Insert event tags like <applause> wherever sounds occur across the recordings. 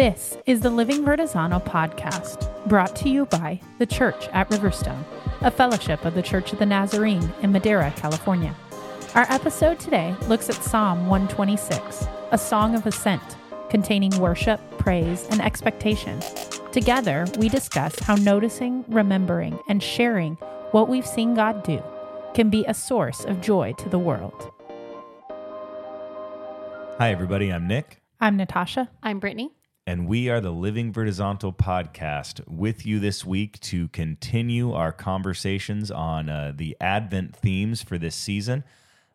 This is the Living Vertizontal podcast, brought to you by the Church at Riverstone, a fellowship of the Church of the Nazarene in Madera, California. Our episode today looks at Psalm 126, a song of ascent containing worship, praise, and expectation. Together, we discuss how noticing, remembering, and sharing what we've seen God do can be a source of joy to the world. Hi, everybody. I'm Nick, I'm Natasha. I'm Brittany. And we are the Living Vertizontal podcast with you this week to continue our conversations on uh, the Advent themes for this season.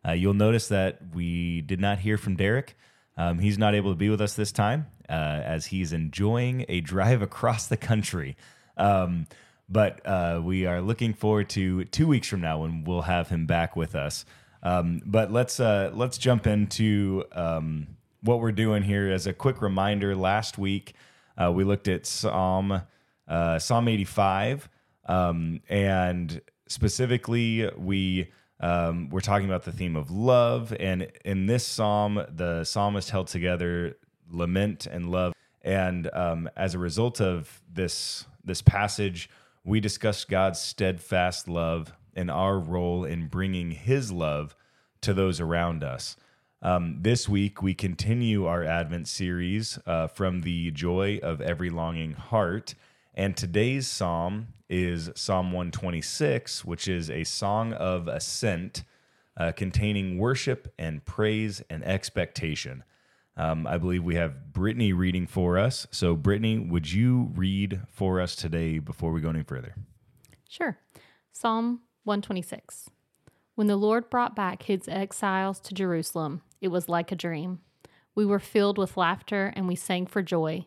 Uh, you'll notice that we did not hear from Derek. Um, he's not able to be with us this time uh, as he's enjoying a drive <laughs> across the country. Um, but uh, we are looking forward to two weeks from now when we'll have him back with us. Um, but let's uh, let's jump into um, what we're doing here. As a quick reminder, last week uh, we looked at Psalm uh, Psalm 85, um, and specifically we um, we're talking about the theme of love. And in this psalm, the psalmist held together lament and love. And um, as a result of this this passage, we discussed God's steadfast love and our role in bringing His love to those around us. Um, this week, we continue our Advent series uh, from the joy of every longing heart. And today's psalm is Psalm 126, which is a song of ascent uh, containing worship and praise and expectation. Um, I believe we have Brittany reading for us. So, Brittany, would you read for us today before we go any further? Sure. Psalm 126. When the Lord brought back his exiles to Jerusalem, it was like a dream. We were filled with laughter and we sang for joy.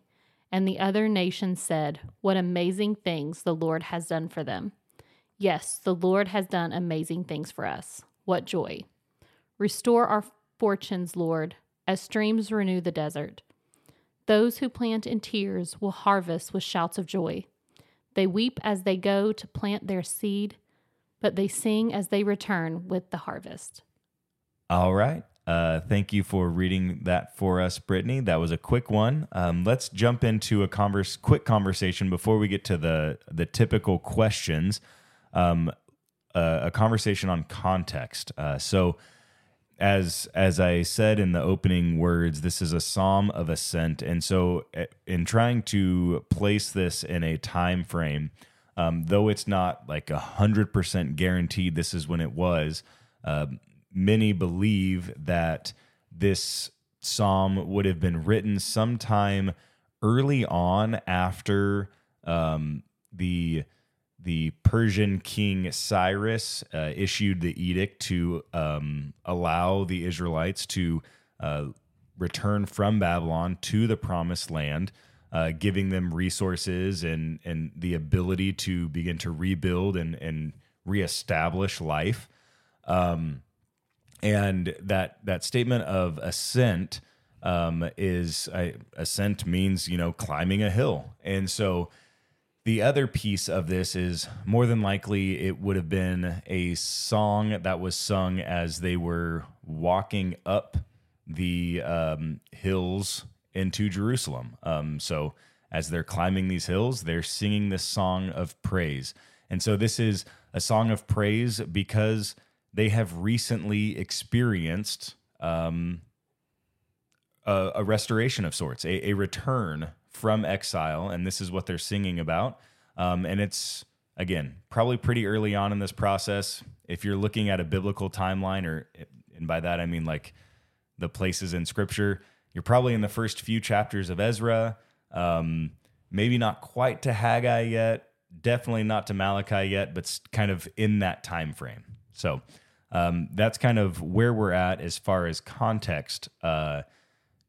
And the other nations said, What amazing things the Lord has done for them. Yes, the Lord has done amazing things for us. What joy. Restore our fortunes, Lord, as streams renew the desert. Those who plant in tears will harvest with shouts of joy. They weep as they go to plant their seed, but they sing as they return with the harvest. All right. Uh, thank you for reading that for us, Brittany. That was a quick one. Um, let's jump into a converse, quick conversation before we get to the the typical questions. Um, uh, a conversation on context. Uh, so, as as I said in the opening words, this is a psalm of ascent, and so uh, in trying to place this in a time frame, um, though it's not like a hundred percent guaranteed, this is when it was. Um, many believe that this psalm would have been written sometime early on after um, the the Persian king Cyrus uh, issued the edict to um, allow the Israelites to uh, return from Babylon to the promised land, uh, giving them resources and and the ability to begin to rebuild and and reestablish life. Um, and that that statement of ascent um, is I, ascent means you know climbing a hill, and so the other piece of this is more than likely it would have been a song that was sung as they were walking up the um, hills into Jerusalem. Um, so as they're climbing these hills, they're singing this song of praise, and so this is a song of praise because they have recently experienced um, a, a, restoration of sorts, a, a, return from exile, and this is what they're singing about. Um, and it's again probably pretty early on in this process. If you're looking at a biblical timeline, or and by that I mean like the places in Scripture, you're probably in the first few chapters of Ezra. Um, maybe not quite to Haggai yet. Definitely not to Malachi yet, but kind of in that time frame. So um, that's kind of where we're at as far as context uh,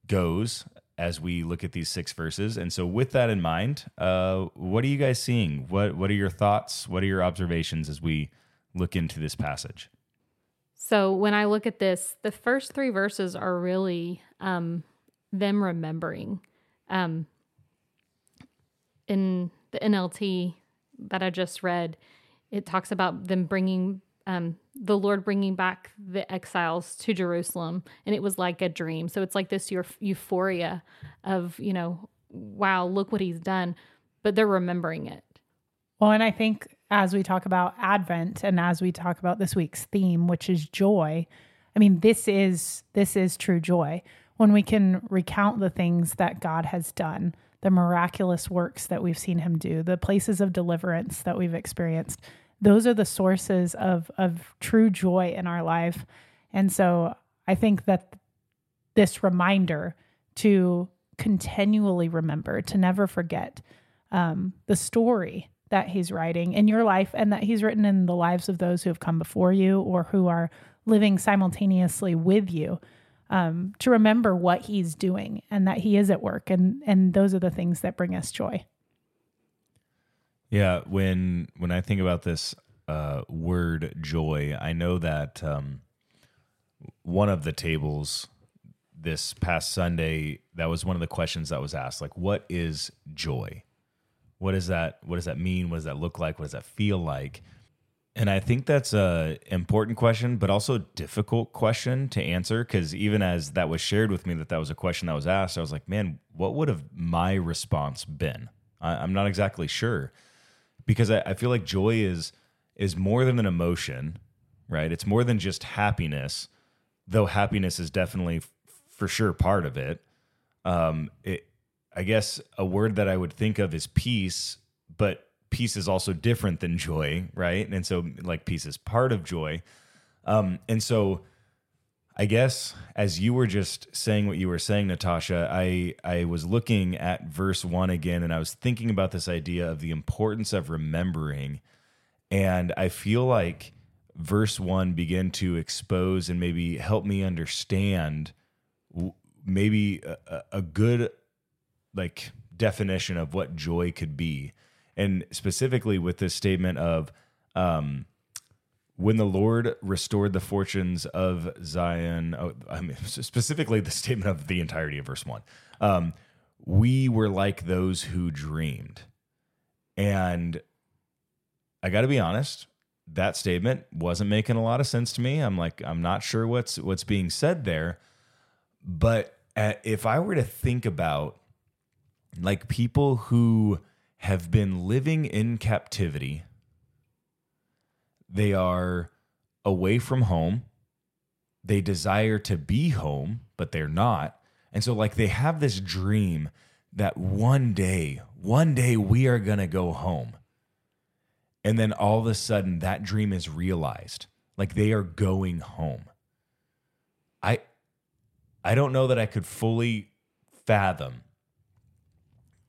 goes as we look at these six verses. And so, with that in mind, uh, what are you guys seeing? What What are your thoughts? What are your observations as we look into this passage? So, when I look at this, the first three verses are really um, them remembering. Um, in the NLT that I just read, it talks about them bringing um, the Lord bringing back the exiles to Jerusalem, and it was like a dream. So it's like this euphoria of you know wow, look what he's done, but they're remembering it. Well, and I think as we talk about Advent and as we talk about this week's theme, which is joy, I mean, this is this is true joy when we can recount the things that God has done, the miraculous works that we've seen him do, the places of deliverance that we've experienced. Those are the sources of of true joy in our life. And so I think that this reminder to continually remember, to never forget um, the story that he's writing in your life and that he's written in the lives of those who have come before you or who are living simultaneously with you um, to remember what he's doing and that he is at work and and those are the things that bring us joy yeah when when i think about this uh, word joy i know that um, one of the tables this past sunday that was one of the questions that was asked like what is joy? What does that what does that mean? What does that look like? What does that feel like? And i think that's a important question but also difficult question to answer because even as that was shared with me that that was a question that was asked i was like man what would have my response been? I, am not exactly sure because I, I feel like joy is is more than an emotion right it's more than just happiness though happiness is definitely f- for sure part of it um it I guess a word that I would think of is peace, but peace is also different than joy, right? And so, like, peace is part of joy. Um, and so, I guess as you were just saying what you were saying, Natasha, I I was looking at verse one again, and I was thinking about this idea of the importance of remembering, and I feel like verse one began to expose and maybe help me understand maybe a, a good like definition of what joy could be. And specifically with this statement of um, when the Lord restored the fortunes of Zion, oh, I mean, <laughs> specifically the statement of the entirety of verse one, um, we were like those who dreamed. And I got to be honest, that statement wasn't making a lot of sense to me. I'm like, I'm not sure what's what's being said there. But uh, if I were to think about like people who have been living in captivity. They are away from home. They desire to be home, but they're not. And so, like, they have this dream that one day, one day we are going to go home. And then all of a sudden, that dream is realized. Like, they are going home. I, I don't know that I could fully fathom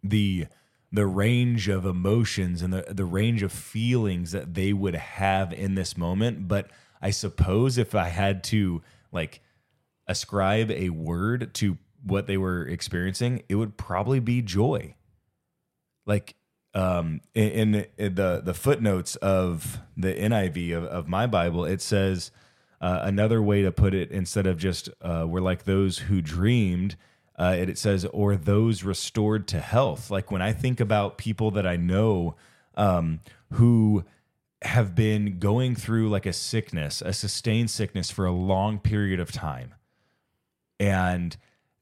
the the range of emotions and the, the range of feelings that they would have in this moment. But I suppose if I had to like ascribe a word to what they were experiencing, it would probably be joy. Like um, in, in the the footnotes of the NIV of, of my Bible, it says uh, another way to put it instead of just uh, we're like those who dreamed uh, it, it says, or those restored to health. Like when I think about people that I know um, who have been going through like a sickness, a sustained sickness for a long period of time, and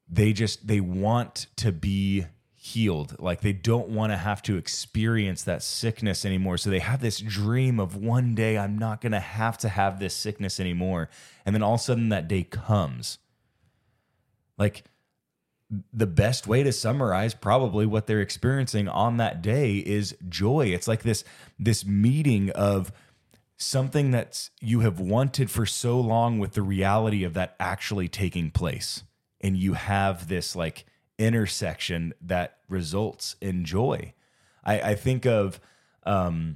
they just they want to be healed. Like they don't want to have to experience that sickness anymore. So they have this dream of one day i'm not going to have to have this sickness anymore. And then all of a sudden that day comes. Like the best way to summarize probably what they're experiencing on that day is joy. It's like this this meeting of something that you have wanted for so long with the reality of that actually taking place. And you have this like intersection that results in joy. I, I think of um,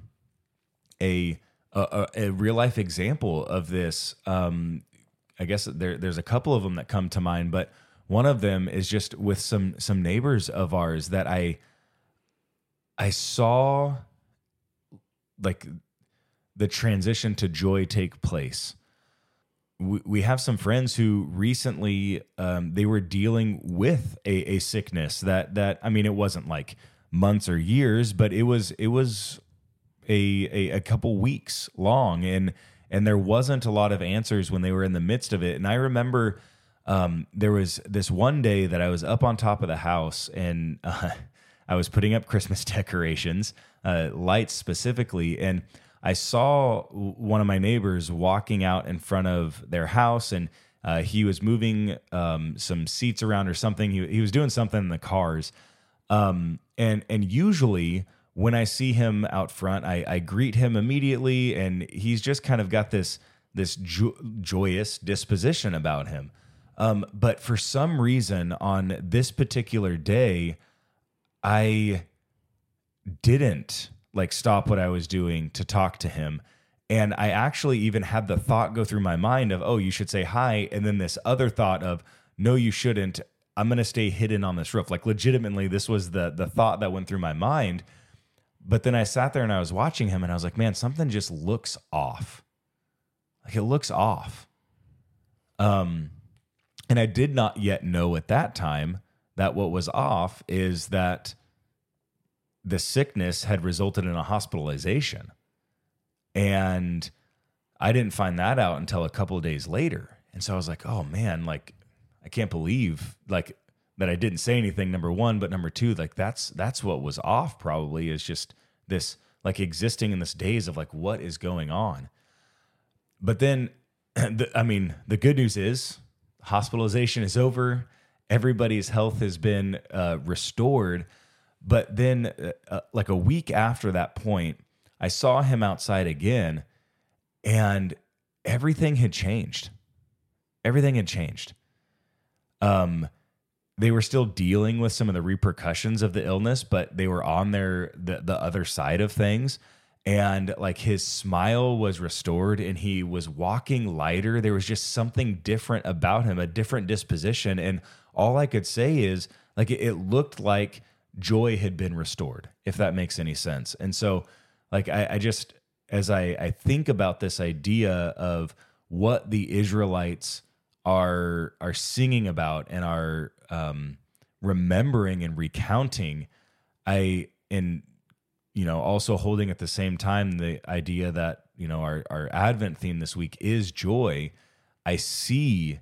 a, a, a real life example of this. Um, I guess there, there's a couple of them that come to mind, but one of them is just with some some neighbors of ours that I I saw like the transition to joy take place. We, we have some friends who recently um, they were dealing with a, a sickness that that I mean it wasn't like months or years, but it was it was a, a, a couple weeks long and and there wasn't a lot of answers when they were in the midst of it. And I remember um, there was this one day that I was up on top of the house and <laughs> uh, I was putting up Christmas <laughs> decorations, uh, lights specifically, and I saw one of my neighbors walking out in front of their house and. Uh, he was moving um, some seats around or something. He, he was doing something in the cars, um, and and usually when I see him out front, I, I greet him immediately, and he's just kind of got this this jo- joyous disposition about him. Um, but for some reason, on this particular day, I didn't like stop what I was doing to talk to him. And I actually even had the thought go through my mind of, oh, you should say hi. And then this other thought of, no, you shouldn't. I'm to stay hidden on this roof. Like legitimately, this was the the thought that went through my mind. But then I sat there and I was watching him and I was like, man, something just looks off. Like it looks off. Um, and I did not yet know at that time that what was off is that the sickness had resulted in a hospitalization. And I didn't find that out until a couple of days later. And so I was like, oh man, like I can't believe like that I didn't say anything number 1, but number 2, like that's that's what was off probably is just this like existing in this daze of like what is going on. But then <clears throat> the, I mean, the good news is hospitalization is over. Everybody's health has been uh, restored. But then, uh, uh, like a week after that point, I saw him outside again, and everything had changed. Everything had changed. Um, they were still dealing with some of the repercussions of the illness, but they were on their the, the other side of things. And like his smile was restored and he was walking lighter. There was just something different about him, a different disposition. And all I could say is like it, looked like joy had been restored, if that makes any sense. And so like I, I just as I, I think about this idea of what the Israelites are are singing about and are um, remembering and recounting, I and you know also holding at the same time the idea that you know our our Advent theme this week is joy. I see.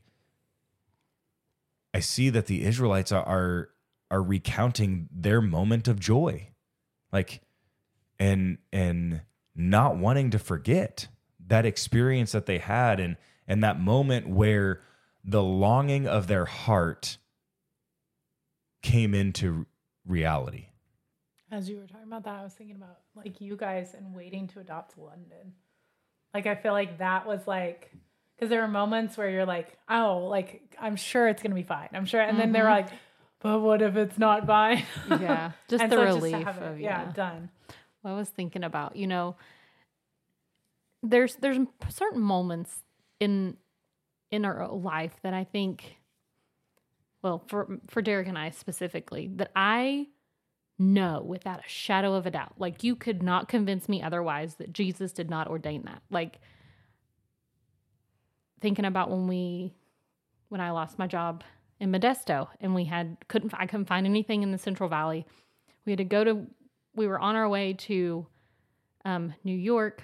I see that the Israelites are, are are recounting their moment of joy, like, and and not wanting to forget that experience that they had and and that moment where the longing of their heart came into reality. As you were talking about that, I was thinking about like you guys and waiting to adopt London. Like I feel like that was like because there were moments where you're like, oh, like I'm sure it's gonna be fine. I'm sure, and mm-hmm. then they're like, but what if it's not fine? Yeah, <laughs> just the so relief just of it, yeah, yeah, done. Well, I was thinking about you know, there's there's certain moments in in our life that I think, well, for for Derek and I specifically, that I know without a shadow of a doubt, like you could not convince me otherwise that Jesus did not ordain that. Like thinking about when we, when I lost my job in Modesto and we had couldn't I couldn't find anything in the Central Valley. We had to go to. We were on our way to um, New York.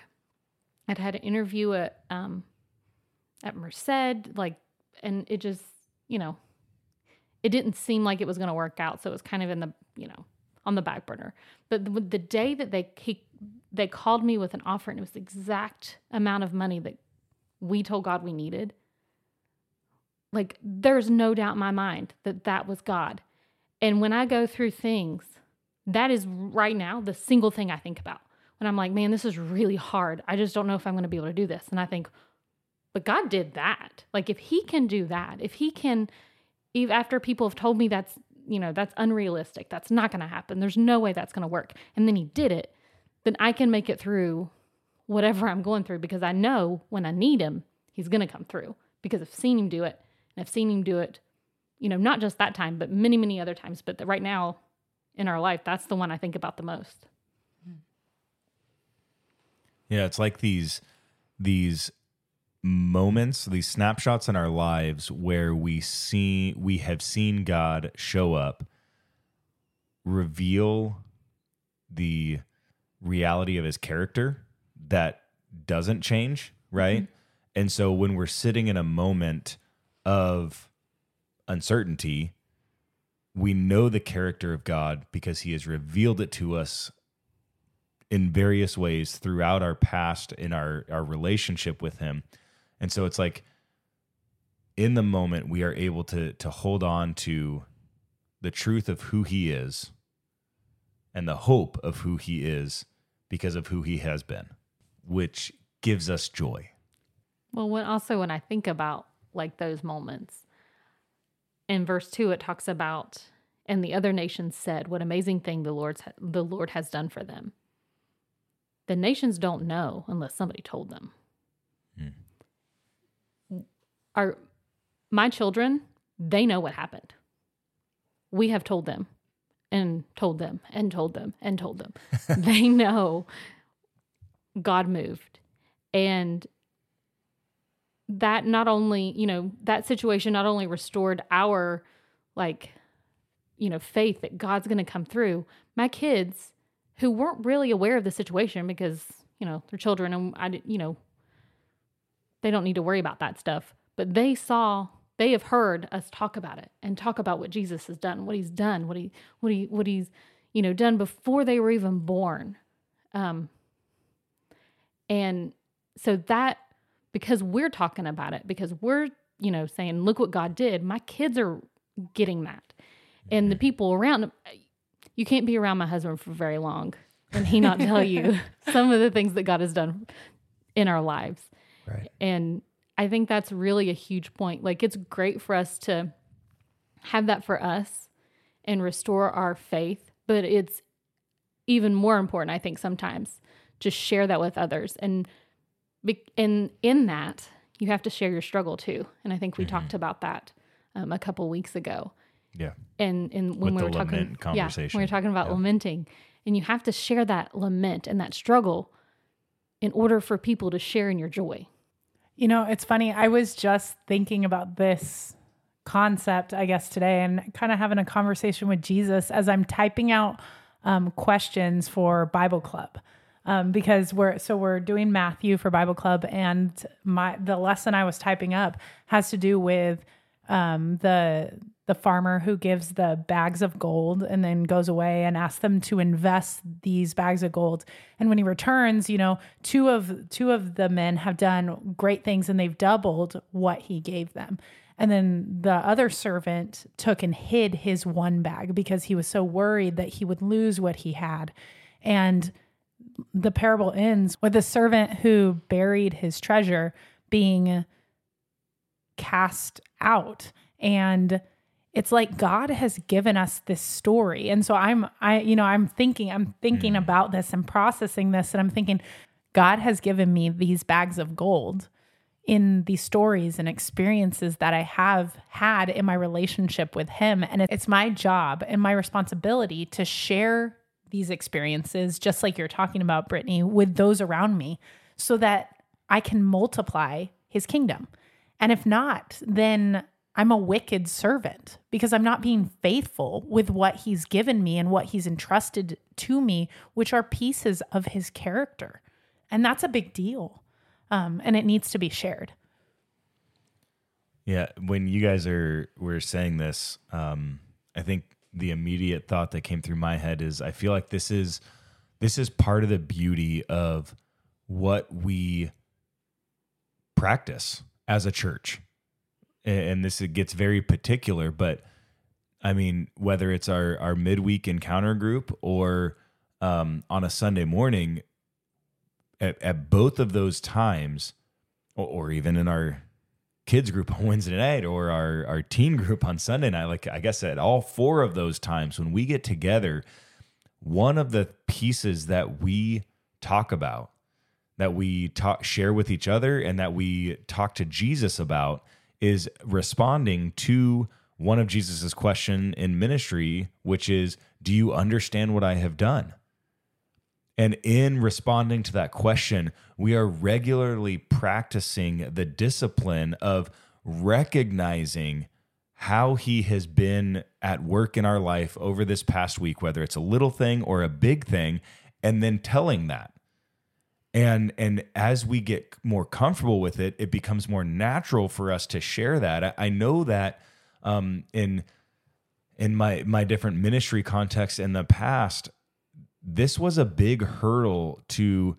I'd had an interview at um, at Merced, like, and it just, you know, it didn't seem like it was going to work out. So it was kind of in the, you know, on the back burner. But the, the day that they he, they called me with an offer, and it was the exact amount of money that we told God we needed. Like, there's no doubt in my mind that that was God. And when I go through things, that is right now the single thing I think about. When I'm like, man, this is really hard. I just don't know if I'm going to be able to do this. And I think, but God did that. Like if he can do that, if he can even after people have told me that's, you know, that's unrealistic, that's not going to happen. There's no way that's going to work. And then he did it, then I can make it through whatever I'm going through because I know when I need him, he's going to come through because I've seen him do it. And I've seen him do it, you know, not just that time, but many, many other times. But right now in our life, that's the one I think about the most. Yeah, it's like these these moments, these snapshots in our lives where we see we have seen God show up, reveal the reality of his character that doesn't change, right? Mm-hmm. And so when we're sitting in a moment of uncertainty, we know the character of God because he has revealed it to us in various ways throughout our past in our our relationship with him. And so it's like in the moment we are able to to hold on to the truth of who he is and the hope of who he is because of who he has been, which gives us joy. Well, when also when I think about like those moments, in verse two, it talks about, and the other nations said, "What amazing thing the Lord's the Lord has done for them." The nations don't know unless somebody told them. Hmm. Our my children, they know what happened. We have told them and told them and told them and told them. <laughs> they know God moved. And that not only, you know, that situation not only restored our like, you know, faith that God's going to come through, my kids who weren't really aware of the situation because, you know, they're children and I, you know, they don't need to worry about that stuff, but they saw they have heard us talk about it and talk about what Jesus has done, what he's done, what he what he what he's, you know, done before they were even born. Um and so that because we're talking about it, because we're, you know, saying, look what God did, my kids are getting that. And the mm-hmm. people around you can't be around my husband for very long and he not tell you <laughs> some of the things that God has done in our lives. Right. And I think that's really a huge point. Like it's great for us to have that for us and restore our faith, but it's even more important I think sometimes to share that with others and in in that you have to share your struggle too. And I think we mm-hmm. talked about that um, a couple weeks ago. Yeah. And and when With we were talking conversation. Yeah, we were talking about yeah. lamenting and you have to share that lament and that struggle in order for people to share in your joy. You know, it's funny. I was just thinking about this concept, I guess, today and kind of having a conversation with Jesus as I'm typing out um, questions for Bible Club. Um, because we're so we're doing Matthew for Bible Club, and my the lesson I was typing up has to do with um, the the farmer who gives the bags of gold and then goes away and asks them to invest these bags of gold. And when he returns you know two of two of the men have done great things and they've doubled what he gave them. And then the other servant took and hid his one bag because he was so worried that he would lose what he had. And the parable ends with the servant who buried his treasure being cast out and it's like God has given us this story. And so I'm I you know, I'm thinking I'm thinking mm. about this and processing this and I'm thinking God has given me these bags of gold in the stories and experiences that I have had in my relationship with him and it's my job and my responsibility to share these experiences just like you're talking about Brittany with those around me so that I can multiply his kingdom. And if not, then I'm a wicked servant because I'm not being faithful with what he's given me and what he's entrusted to me, which are pieces of his character. And that's a big deal. Um, and it needs to be shared. Yeah. When you guys are were saying this, um, I think the immediate thought that came through my head is I feel like this is this is part of the beauty of what we practice as a church. And this gets very particular, but I mean, whether it's our our midweek encounter group or um, on a Sunday morning, at, at both of those times, or, or, even in our kids group <laughs> on Wednesday night or our our teen group on Sunday night, like I guess at all four of those times when we get together, one of the pieces that we talk about, that we talk share with each other, and that we talk to Jesus about is responding to one of Jesus's question in ministry, which is, Do you understand what I have done? And in responding to that question, we are regularly practicing the discipline of recognizing how he has been at work in our life over this past week, whether it's a little thing or a big thing, and then telling that and and as we get more comfortable with it it becomes more natural for us to share that i, I know that Um, in in my my different ministry contexts in the past, this was a big hurdle to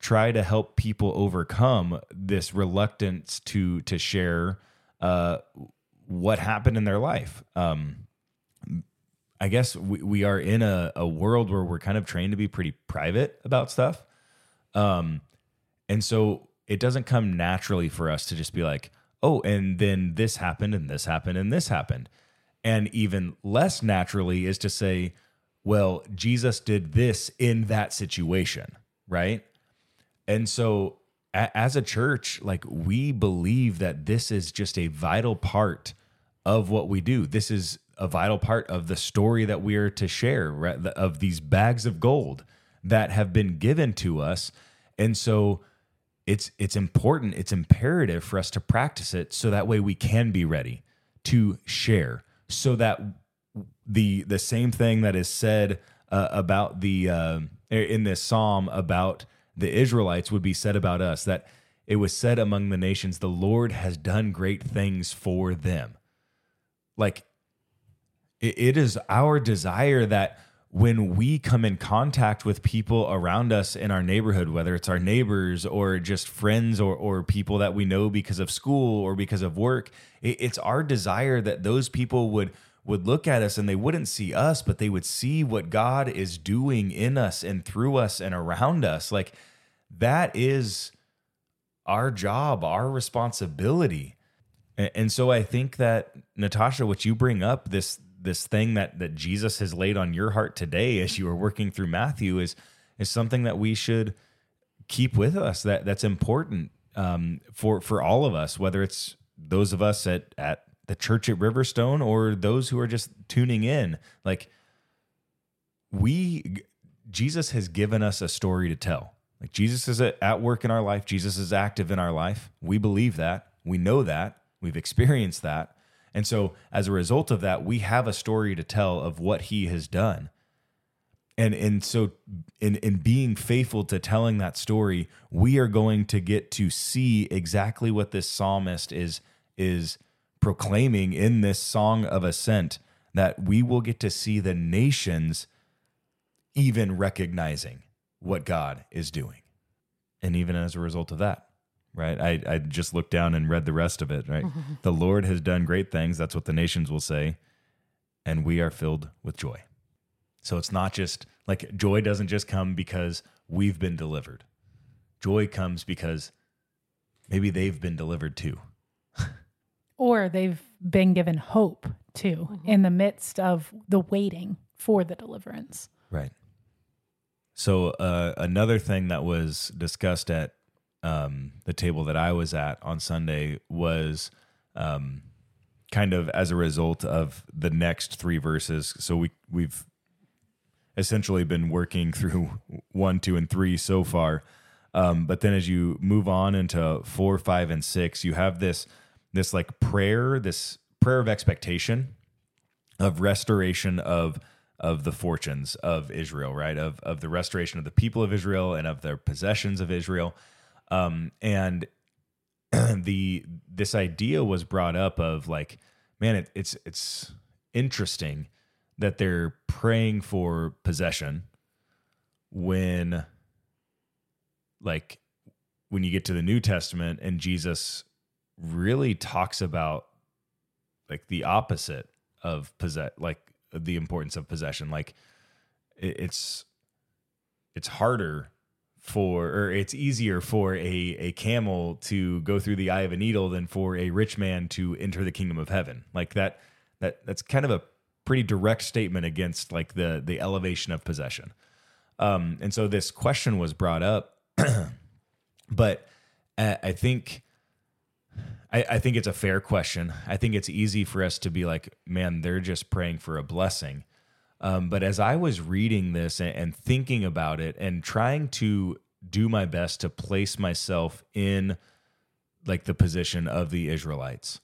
try to help people overcome this reluctance to to share uh, what happened in their life. Um, I guess we, we are in a, a world where we're kind of trained to be pretty private about stuff. Um, and so it doesn't come naturally for us to just be like, oh, and then this happened and this happened and this happened. And even less naturally is to say, well, Jesus did this in that situation, right? And so a- as a church, like we believe that this is just a vital part of what we do. This is a vital part of the story that we are to share, right? Of these bags of gold that have been given to us. And so it's it's important, it's imperative for us to practice it so that way we can be ready to share so that the the same thing that is said uh, about the uh, in this psalm about the Israelites would be said about us that it was said among the nations the Lord has done great things for them like it, it is our desire that when we come in contact with people around us in our neighborhood, whether it's our neighbors or just friends or, or people that we know because of school or because of work, it, it's our desire that those people would would look at us and they wouldn't see us, but they would see what God is doing in us and through us and around us. Like that is our job, our responsibility. And, and so I think that Natasha, what you bring up, this this thing that that Jesus has laid on your heart today as you are working through Matthew is is something that we should keep with us. That that's important um, for for all of us, whether it's those of us at at the church at Riverstone or those who are just tuning in. Like we, Jesus has given us a story to tell. Like Jesus is at work in our life. Jesus is active in our life. We believe that. We know that. We've experienced that. And so, as a result of that, we have a story to tell of what he has done. And, and so, in, in being faithful to telling that story, we are going to get to see exactly what this psalmist is, is proclaiming in this song of ascent that we will get to see the nations even recognizing what God is doing. And even as a result of that, right? I, I just looked down and read the rest of it, right? <laughs> the Lord has done great things. That's what the nations will say. And we are filled with joy. So it's not just like joy doesn't just come because we've been delivered. Joy comes because maybe they've been delivered too. <laughs> or they've been given hope too mm-hmm. in the midst of the waiting for the deliverance. Right. So uh, another thing that was discussed at um, the table that I was at on Sunday was um, kind of as a result of the next three verses. So we we've essentially been working <laughs> through one, two, and three so far. Um, but then as you move on into four, five, and six, you have this this like prayer, this prayer of expectation of restoration of of the fortunes of Israel, right? Of of the restoration of the people of Israel and of their possessions of Israel. Um, and <clears throat> the this idea was brought up of like, man, it, it's it's interesting that they're praying for possession when like when you get to the New Testament and Jesus really talks about like the opposite of possess like the importance of possession. Like it's it's harder for or it's easier for a a camel to go through the eye of a needle than for a rich man to enter the kingdom of heaven. Like that that that's kind of a pretty direct statement against like the the elevation of possession. Um and so this question was brought up <clears throat> but i think I, I think it's a fair question. I think it's easy for us to be like man they're just praying for a blessing um, but as I was reading this and, and thinking about it and trying to do my best to place myself in like the position of the Israelites,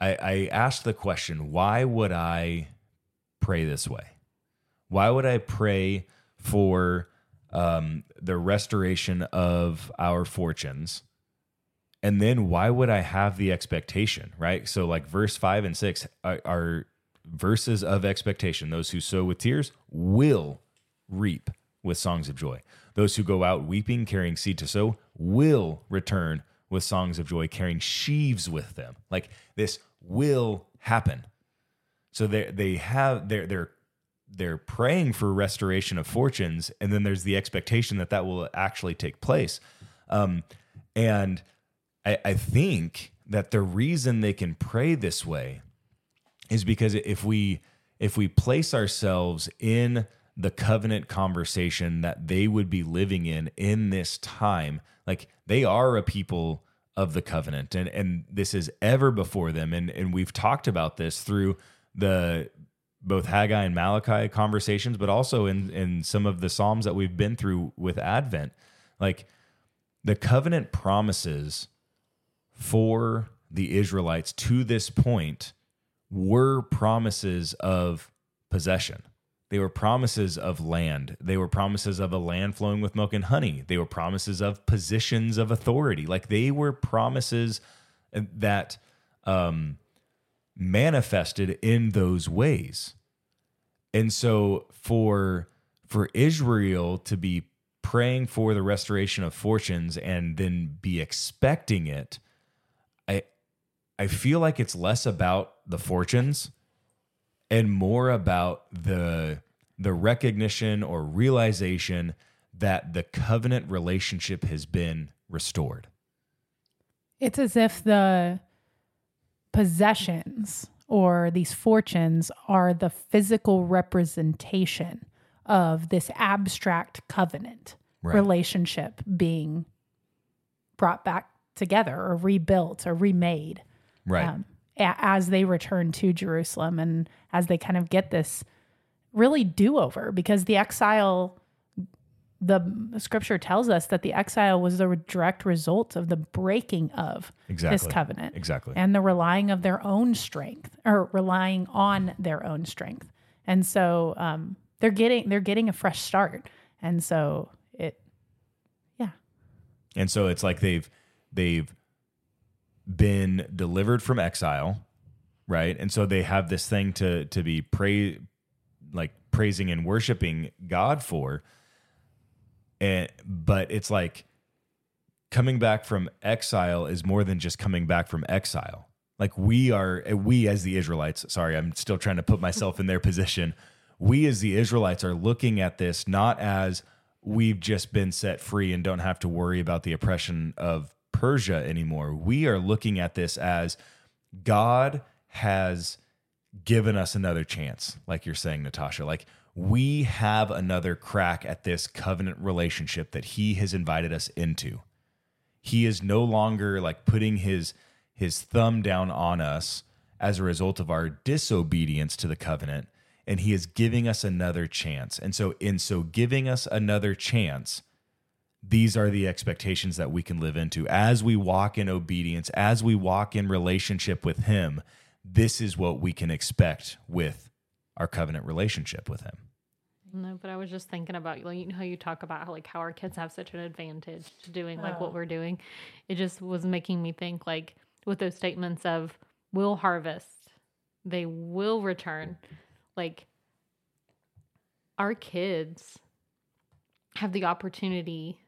I, I asked the question, why would I pray this way? Why would I pray for um, the restoration of our fortunes and then why would I have the expectation, right? So, like verse five and six are, are verses of expectation. Those who sow with tears will reap with songs of joy. Those who go out weeping, carrying seed to sow, will return with songs of joy, carrying sheaves with them. Like this will happen. So they they have they're they're they're praying for restoration of fortunes, and then there's the expectation that that will actually take place. Um, and I, I think that the reason they can pray this way is because if we if we place ourselves in the covenant conversation that they would be living in in this time like they are a people of the covenant and and this is ever before them. And and we've talked about this through the both Haggai and Malachi conversations but also in in some of the psalms that we've been through with advent. Like the covenant promises for the Israelites to this point were promises of possession. They were promises of land. They were promises of a land flowing with milk and honey. They were promises of positions of authority. Like they were promises that um, manifested in those ways. And so for for Israel to be praying for the restoration of fortunes and then be expecting it, I I feel like it's less about the fortunes and more about the the recognition or realization that the covenant relationship has been restored. It's as if the possessions or these fortunes are the physical representation of this abstract covenant Right. relationship being brought back together or rebuilt or remade Right. um, as they return to Jerusalem and as they kind of get this really do over because the exile, the scripture tells us that the exile was the direct result of the breaking of Exactly. this covenant Exactly. and the relying of their own strength or relying on their own strength. And so um, they're getting they're getting a fresh start. And so it, yeah, And so it's like they've they've been delivered from exile, right? And so they have this thing to to be pray like praising and worshiping God for. And but it's like coming back from exile is more than just coming back from exile. Like we are we as the Israelites, sorry, I'm still trying to put myself in their position. We as the Israelites are looking at this not as we've just been set free and don't have to worry about the oppression of Persia anymore. We are looking at this as God has given us another chance, like you're saying, Natasha. Like we have another crack at this covenant relationship that He has invited us into. He is no longer like putting his his thumb down on us as a result of our disobedience to the covenant and he is giving us another chance. And so in so giving us another chance, these are the expectations that we can live into as we walk in obedience, as we walk in relationship with him. This is what we can expect with our covenant relationship with him. No, but I was just thinking about like you know how you talk about how like how our kids have such an advantage to doing like what oh. we're doing. It just was making me think like with those statements of will harvest, they will return. Like our kids have the opportunity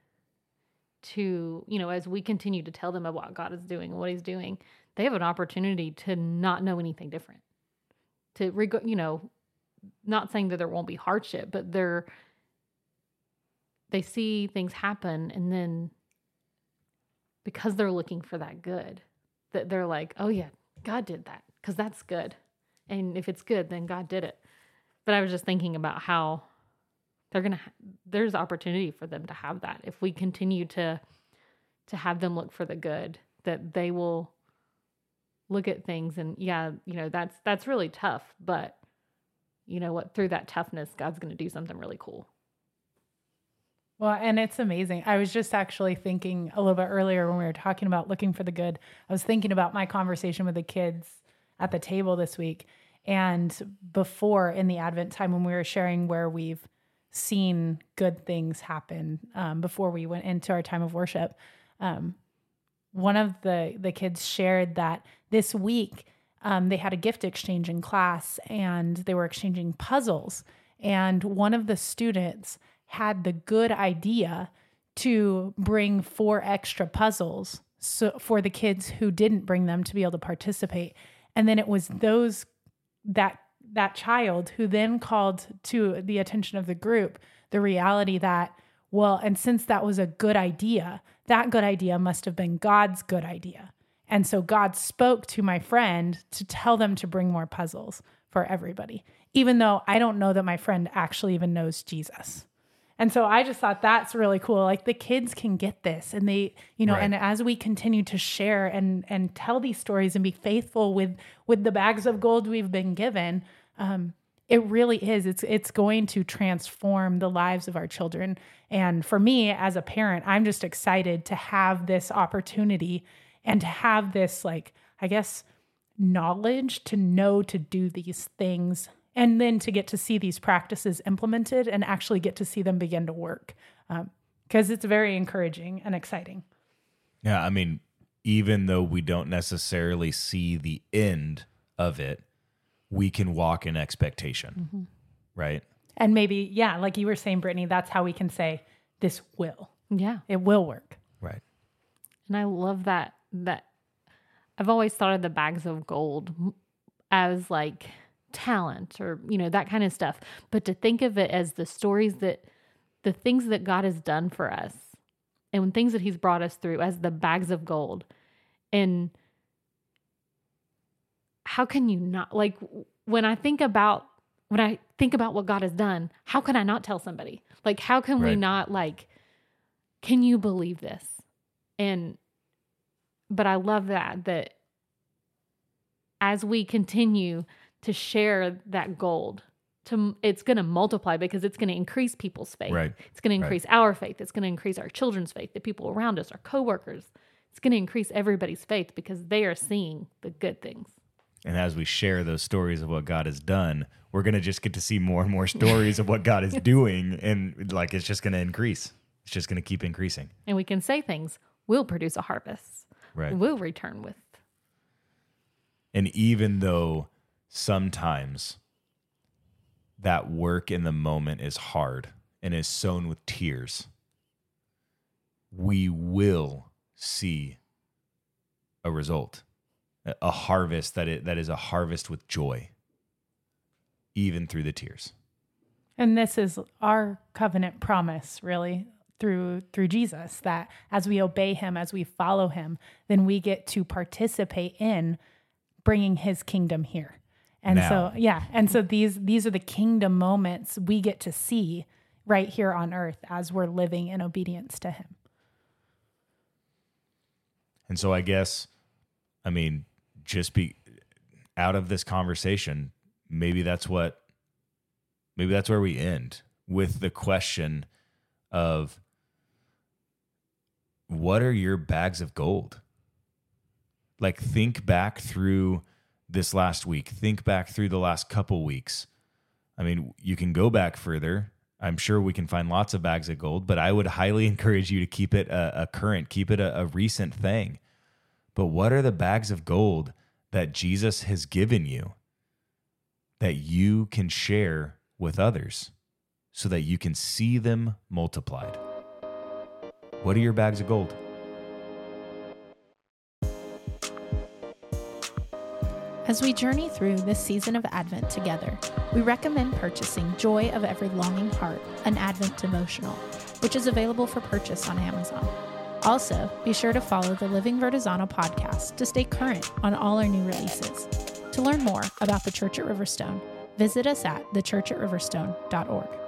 to, you know, as we continue to tell them about what God is doing and what He's doing, they have an opportunity to not know anything different. To, reg- you know, not saying that there won't be hardship, but they're they see things happen and then because they're looking for that good, that they're like, "Oh yeah, God did that cuz that's good." And if it's good, then God did it. But I was just thinking about how they're to ha- there's opportunity for them to have that if we continue to to have them look for the good that they will look at things and yeah, you know, that's that's really tough, but you know what, through that toughness, God's going to do something really cool. Well, and it's amazing. I was just actually thinking a little bit earlier when we were talking about looking for the good. I was thinking about my conversation with the kids at the table this week and before in the Advent time when we were sharing where we've seen good things happen um, before we went into our time of worship. Um, one of the the kids shared that this week um, they had a gift exchange in class and they were exchanging puzzles. And one of the students had the good idea to bring four extra puzzles so for the kids who didn't bring them to be able to participate. And then it was those that that child who then called to the attention of the group the reality that well, and since that was a good idea, that good idea must have been God's good idea. And so God spoke to my friend to tell them to bring more puzzles for everybody, even though I don't know that my friend actually even knows Jesus. And so I just thought that's really cool. Like the kids can get this and they, you know, right. and as we continue to share and and tell these stories and be faithful with with the bags of gold we've been given, um, it really is. It's it's going to transform the lives of our children. And for me as a parent, I'm just excited to have this opportunity and to have this like i guess knowledge to know to do these things and then to get to see these practices implemented and actually get to see them begin to work because um, it's very encouraging and exciting. Yeah i mean even though we don't necessarily see the end of it we can walk in expectation mm-hmm. right? And maybe yeah like you were saying brittany that's how we can say this will. Yeah. It will work. Right. And i love that that I've always thought of the bags of gold as like talent or you know that kind of stuff. But to think of it as the stories that the things that God has done for us and things that he's brought us through as the bags of gold. And how can you not like when I think about when I think about what God has done how can I not tell somebody? Like how can right. we not like can you believe this? And but I love that that as we continue to share that gold to it's going to multiply because it's going to increase people's faith. Right. It's going to increase right. our faith. It's going to increase our children's faith, the people around us, our coworkers. It's going to increase everybody's faith because they are seeing the good things. And as we share those stories of what God has done, we're going to just get to see more and more stories of what God is <laughs> doing and like it's just going to increase. It's just going to keep increasing. And we can say things We'll produce a harvest right. will return with. And even though sometimes that work in the moment is hard and is sown with tears, we will see a result, a harvest that it, that is a harvest with joy, even through the tears. And this is our covenant promise, really, through through Jesus that as we obey him as we follow him then we get to participate in bringing his kingdom here and now. so yeah and so these these are the kingdom moments we get to see right here on earth as we're living in obedience to him and so i guess i mean just be out of this conversation maybe that's what maybe that's where we end with the question of what are your bags of gold? Like, think back through this last week, think back through the last couple weeks. I mean, you can go back further. I'm sure we can find lots of bags of gold, but I would highly <laughs> encourage you to keep it a, a current, keep it a, a recent thing. But what are the bags of gold that Jesus has given you that you can share with others so that you can see them multiplied? What are your bags of gold? As we journey through this season of Advent together, we recommend purchasing Joy of Every Longing Heart, an Advent devotional, which is available for purchase on Amazon. Also, be sure to follow the Living Vertizontal podcast to stay current on all our new releases. To learn more about the Church at Riverstone, visit us at thechurchatriverstone.org.